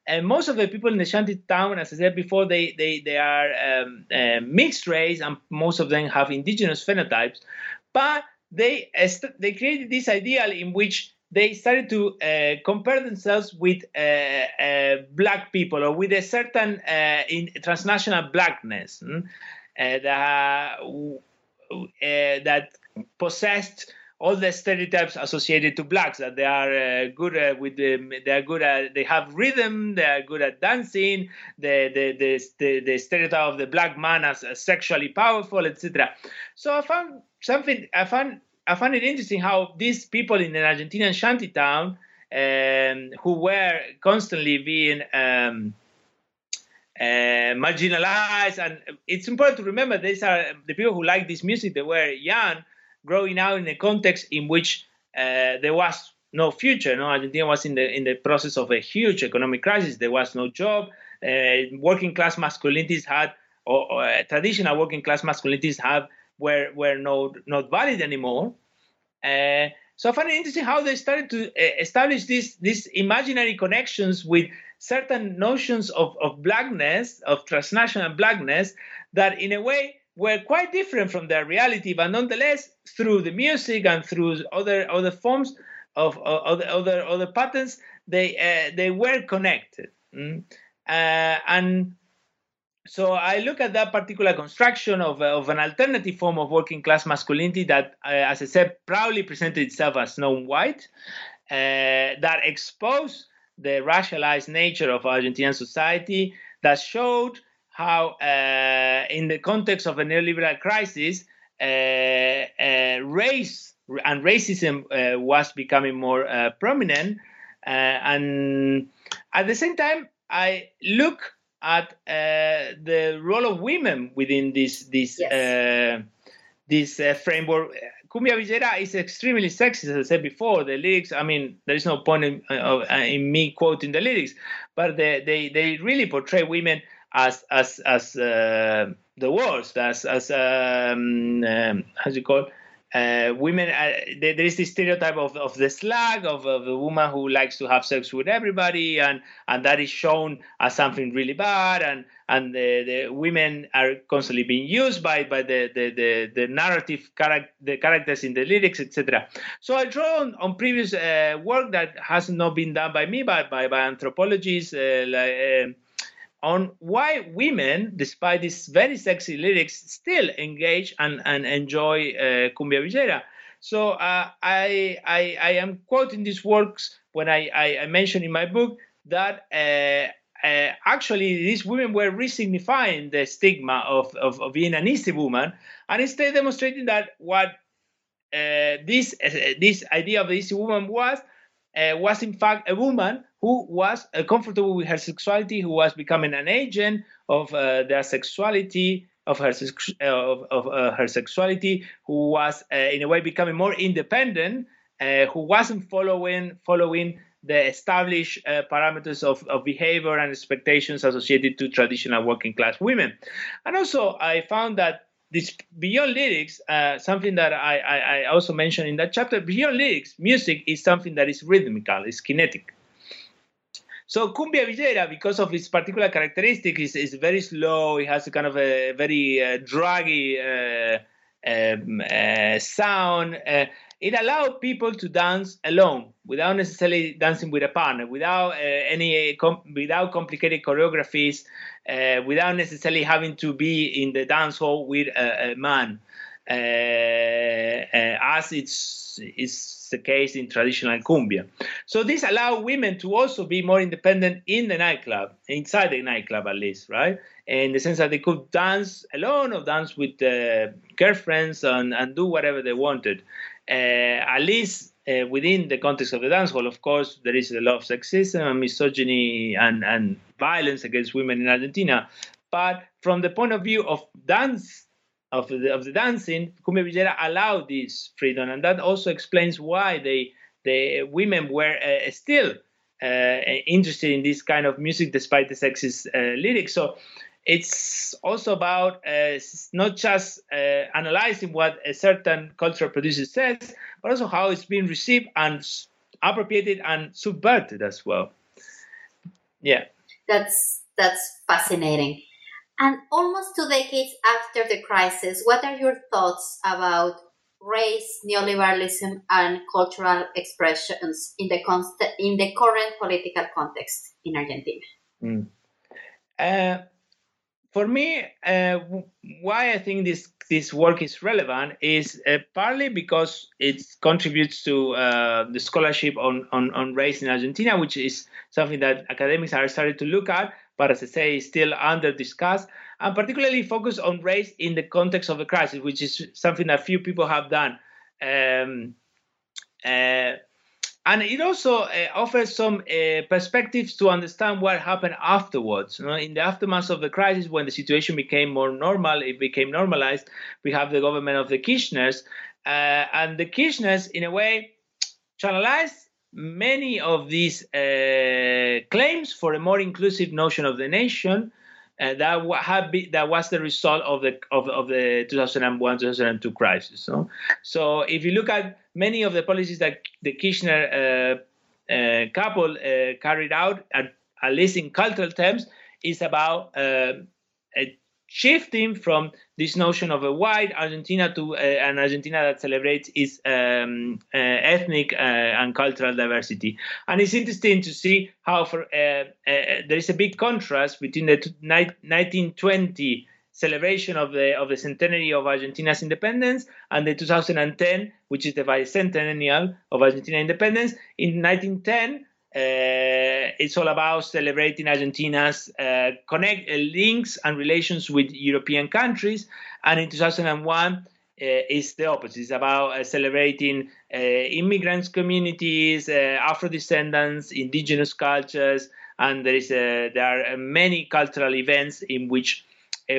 and most of the people in the shanty town, as I said before, they they they are um, uh, mixed race, and most of them have indigenous phenotypes. But they they created this ideal in which they started to uh, compare themselves with uh, uh, black people or with a certain uh, in transnational blackness mm, uh, that that possessed all the stereotypes associated to blacks that they are uh, good uh, with the, they are good at they have rhythm they are good at dancing the the the, the, the stereotype of the black man as, as sexually powerful etc so i found something i found i found it interesting how these people in an argentinian shantytown um, who were constantly being um, uh, marginalized and it's important to remember these are the people who like this music they were young growing out in a context in which uh, there was no future. No, Argentina was in the in the process of a huge economic crisis. There was no job. Uh, working class masculinities had, or, or uh, traditional working class masculinities have, were were no not valid anymore. Uh, so I find it interesting how they started to uh, establish these these imaginary connections with certain notions of, of blackness, of transnational blackness, that in a way were quite different from their reality, but nonetheless, through the music and through other other forms, of, of other other patterns, they uh, they were connected, mm? uh, and so I look at that particular construction of, of an alternative form of working class masculinity that, uh, as I said, proudly presented itself as non-white, uh, that exposed the racialized nature of Argentinian society, that showed how, uh, in the context of a neoliberal crisis, uh, uh, race and racism uh, was becoming more prominent. and at the same time, I look at uh, the role of women within this this yes. uh, this uh, framework. Cumbia Villera is extremely sexist, as I said before. The lyrics, I mean, there is no point in, uh, in me quoting the lyrics, but they, they, they really portray women as as as uh, the worst, as as um, um, do you call uh, women uh, there, there is this stereotype of, of the slag of, of the woman who likes to have sex with everybody and and that is shown as something really bad and and the, the women are constantly being used by by the the, the, the narrative character the characters in the lyrics etc so i draw on, on previous uh, work that has not been done by me but by, by anthropologists uh, like uh, on why women, despite these very sexy lyrics, still engage and, and enjoy uh, Cumbia Villera. So uh, I, I, I am quoting these works when I, I, I mention in my book that uh, uh, actually these women were re-signifying the stigma of, of, of, being an easy woman and instead demonstrating that what uh, this, uh, this idea of the easy woman was uh, was in fact a woman who was uh, comfortable with her sexuality, who was becoming an agent of uh, their sexuality, of her uh, of, of uh, her sexuality, who was uh, in a way becoming more independent, who wasn't following following the established parameters of, of behavior and expectations associated to traditional working class women. And also, I found that this beyond lyrics, uh, something that I, I, I, also mentioned in that chapter, beyond lyrics, music is something that is rhythmical, is kinetic. So Cumbia Villera, because of its particular characteristic, is, is very slow. It has a kind of a very uh, draggy uh, um, uh, sound. Uh, it allowed people to dance alone without necessarily dancing with a partner, without uh, any com- without complicated choreographies, uh, without necessarily having to be in the dance hall with a, a man, as it's is the case in traditional cumbia. So this allowed women to also be more independent in the nightclub, inside the nightclub at least, right? In the sense that they could dance alone or dance with uh, girlfriends and, and do whatever they wanted. Uh, at least uh, within the context of the dance hall, of course, there is a lot of sexism and misogyny and, and violence against women in Argentina. But from the point of view of dance, of the, of the dancing, Cumbia Villera allowed this freedom, and that also explains why they the women were uh, still uh, interested in this kind of music despite the sexist uh, lyrics. So it's also about uh, not just uh, analyzing what a certain cultural producer says, but also how it's being received and appropriated and subverted as well. Yeah, that's that's fascinating. And almost two decades after the crisis, what are your thoughts about race, neoliberalism, and cultural expressions in the const- in the current political context in Argentina? Mm. Uh, for me, uh, why I think this this work is relevant is uh, partly because it contributes to uh, the scholarship on, on, on race in Argentina, which is something that academics are starting to look at, but as I say, is still under discussed, and particularly focus on race in the context of the crisis, which is something that few people have done. Um, uh, and it also uh, offers some uh, perspectives to understand what happened afterwards. You know, in the aftermath of the crisis, when the situation became more normal, it became normalized. We have the government of the Kirchners, uh, and the Kirchners, in a way, channelized many of these uh, claims for a more inclusive notion of the nation uh, that had be, that was the result of the of, of the 2001 2002 crisis. So, so if you look at many of the policies that the Kirchner uh, uh, couple uh, carried out, at, at, least in cultural terms, is about uh, shifting from this notion of a white Argentina to uh, an Argentina that celebrates its um, uh, ethnic uh, and cultural diversity. And it's interesting to see how for, uh, uh, there is a big contrast between the 1920 celebration of the of the centenary of Argentina's independence and the 2010, which is the bicentennial of Argentina independence. In 1910, uh, it's all about celebrating Argentina's uh, connect uh, links and relations with European countries, and in 2001 uh, it's the opposite. It's about uh, celebrating uh, immigrants communities, Afro descendants, indigenous cultures, and there is there are many cultural events in which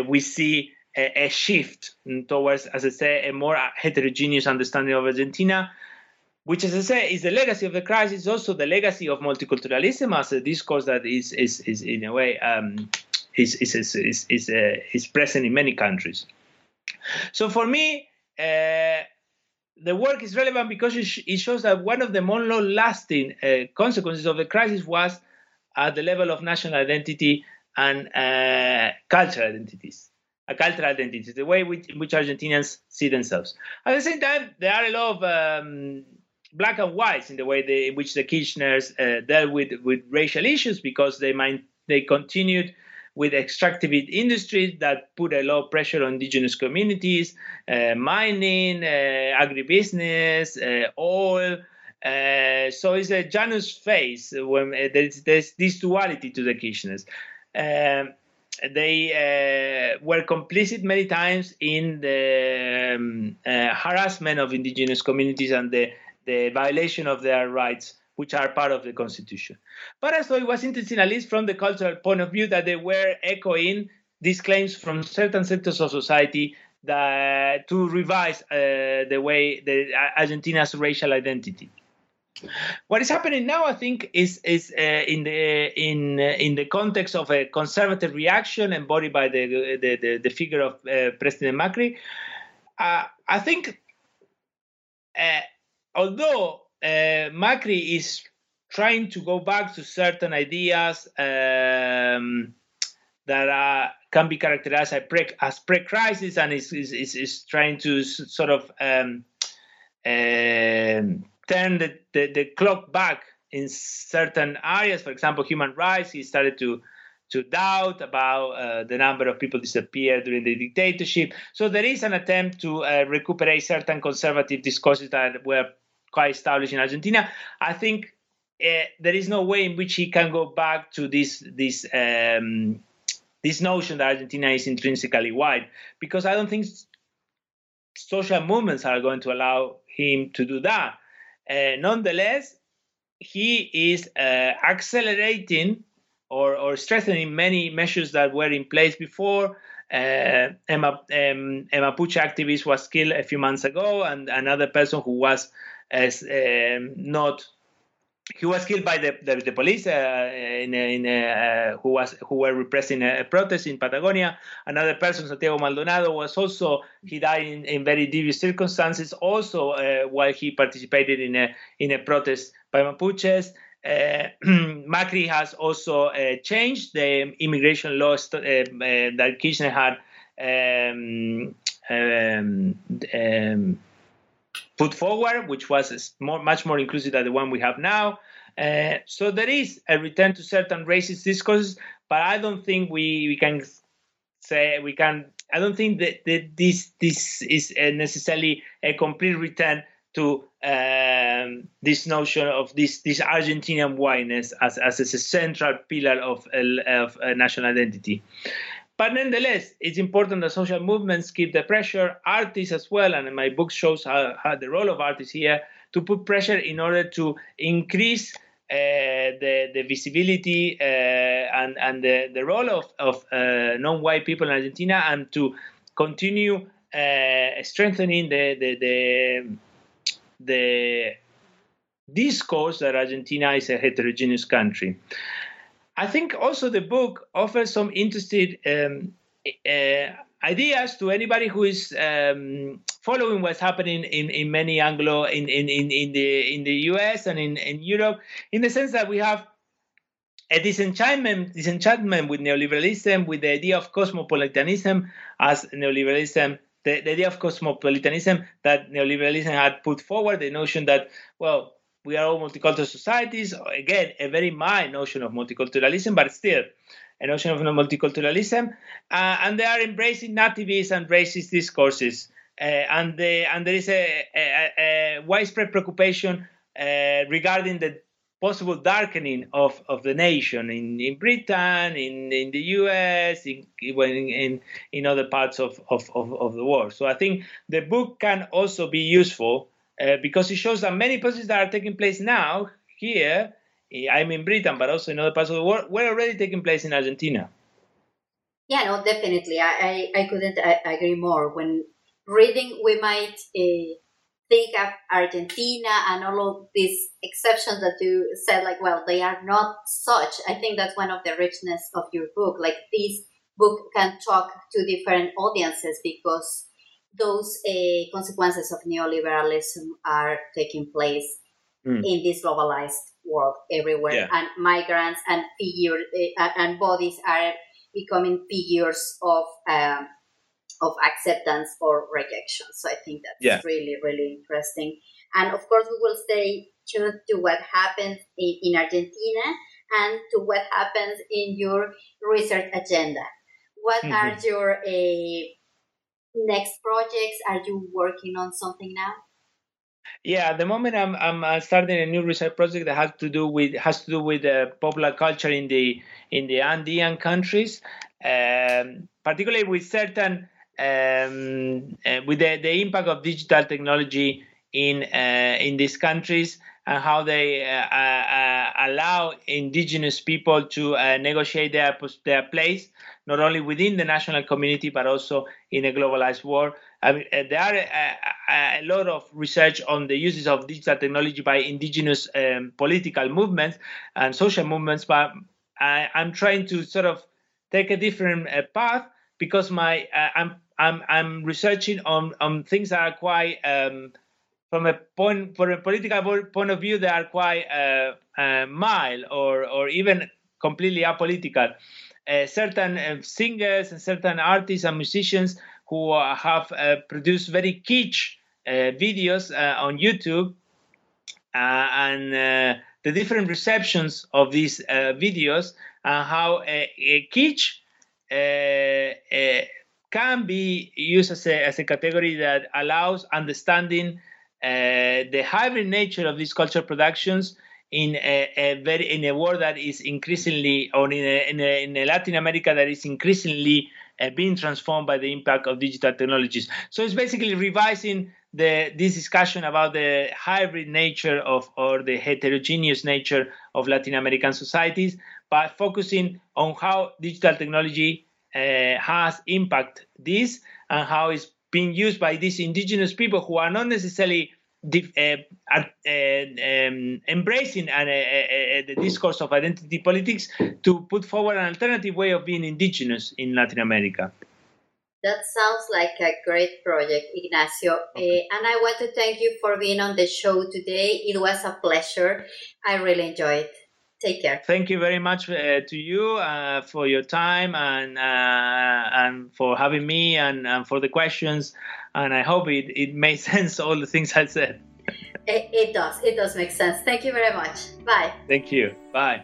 we see a, a, shift towards, as I say, a more heterogeneous understanding of Argentina which, as I say, is the legacy of the crisis, also the legacy of multiculturalism as a discourse that is, is, is in a way, um, is, is, is, is, is, uh, is, present in many countries. So for me, uh, the work is relevant because it, sh- it, shows that one of the more long-lasting uh, consequences of the crisis was at the level of national identity and uh, cultural identities a cultural identity, the way which, in which Argentinians see themselves. At the same time, there are a lot of um, black and whites in the way they, in which the Kirchners uh, dealt with, with racial issues because they might, they continued with extractivist industries that put a lot of pressure on indigenous communities, uh, mining, uh, agribusiness, uh, oil. Uh, so it's a Janus phase when uh, there's, there's, this duality to the Kirchners. Um, they were complicit many times in the um, harassment of indigenous communities and the the violation of their rights, which are part of the constitution. But I thought it was interesting, at least from the cultural point of view, that they were echoing these claims from certain sectors of society that, to revise uh, the way the Argentina's racial identity. What is happening now, I think, is is uh, in the in uh, in the context of a conservative reaction embodied by the the, the, the figure of uh, President Macri. Uh, I think uh, although uh, Macri is trying to go back to certain ideas um, that are, can be characterized as, pre, as pre-crisis and is, is, is, is trying to sort of um, uh, turn the, the, the, clock back in certain areas. For example, human rights, he started to to doubt about uh, the number of people disappeared during the dictatorship. So there is an attempt to uh, recuperate certain conservative discourses that were quite established in Argentina. I think uh, there is no way in which he can go back to this this um, this notion that Argentina is intrinsically white, because I don't think social movements are going to allow him to do that. Uh, nonetheless, he is uh, accelerating or, or strengthening many measures that were in place before. Uh, Emma, um, a Mapuche activist was killed a few months ago, and another person who was as um, not he was killed by the, the, the police uh, in, in uh, who was who were repressing a protest in Patagonia. Another person, Santiago Maldonado, was also he died in, in very devious circumstances, also uh, while he participated in a in a protest by Mapuches. Uh, Macri has also uh, changed the immigration laws uh, that Kirchner had um, um, um, put forward, which was more, much more inclusive than the one we have now. Uh, so there is a return to certain racist discourses, but I don't think we, we can say we can. I don't think that, that this this is necessarily a complete return to um, this notion of this this Argentinian whiteness as, as a central pillar of, of national identity. But nonetheless, it's important that social movements keep the pressure, artists as well, and my book shows how, how the role of artists here to put pressure in order to increase uh, the, the visibility uh, and, and the, the role of, of uh, non-white people in Argentina and to continue uh, strengthening the, the, the, the discourse that Argentina is a heterogeneous country. I think also the book offers some interesting um, uh, ideas to anybody who is um, following what's happening in, in many Anglo in, in, in, in the in the US and in, in Europe, in the sense that we have a disenchantment, disenchantment with neoliberalism, with the idea of cosmopolitanism as neoliberalism, the, the idea of cosmopolitanism that neoliberalism had put forward, the notion that, well, we are all multicultural societies. Again, a very mild notion of multiculturalism, but still a notion of multiculturalism. Uh, and they are embracing nativist and racist discourses. Uh, and, and there is a, a, a widespread preoccupation uh, regarding the possible darkening of, of the nation in, in Britain, in, in the US, in, in, in other parts of, of, of, of the world. So I think the book can also be useful uh, because it shows that many processes that are taking place now here, eh, I'm in Britain, but also in other parts of the world, were already taking place in Argentina. Yeah, no, definitely. I, I, I couldn't agree more. When reading, we might uh, think of Argentina and all of these exceptions that you said, like, well, they are not such. I think that's one of the richness of your book. Like, this book can talk to different audiences because those uh, consequences of neoliberalism are taking place mm. in this globalized world everywhere, yeah. and migrants and figure uh, and bodies are becoming figures of um, of acceptance or rejection. So I think that's yeah. really really interesting. And of course, we will stay tuned to what happens in, in Argentina and to what happens in your research agenda. What mm-hmm. are your uh, next projects? Are you working on something now? Yeah, at the moment I'm I'm uh, starting a new research project that has to do with has to do with uh, popular culture in the in the Andean countries, um, particularly with certain um, uh, with the, the impact of digital technology in uh, in these countries and how they uh, allow indigenous people to negotiate their their place not only within the national community but also in a globalized world. I mean, uh, there are a, uh, a, lot of research on the uses of digital technology by indigenous um, political movements and social movements, but I, am trying to sort of take a different uh, path because my uh, I'm I'm I'm researching on on things that are quite um, from a point from a political point of view they are quite uh, uh, mild or or even completely apolitical uh, Uh, certain uh, singers and certain artists and musicians who uh, have produced very kitsch uh, videos uh, on YouTube, and the different receptions of these videos and how kitsch can be used as a, as a category that allows understanding uh, the hybrid nature of these cultural productions in a, a, very in a world that is increasingly or in a, in a, in a Latin America that is increasingly uh, being transformed by the impact of digital technologies. So it's basically revising the this discussion about the hybrid nature of or the heterogeneous nature of Latin American societies by focusing on how digital technology uh, has impact this and how it's being used by these indigenous people who are not necessarily uh, uh, um, embracing uh, the discourse of identity politics to put forward an alternative way of being indigenous in Latin America. That sounds like a great project, Ignacio. Okay. Uh, and I want to thank you for being on the show today. It was a pleasure. I really enjoyed it. Take care. Thank you very much uh, to you uh, for your time and and for having me and, and for the questions and I hope it, it made sense all the things I said. It, it does. It does make sense. Thank you very much. Bye. Thank you. Bye.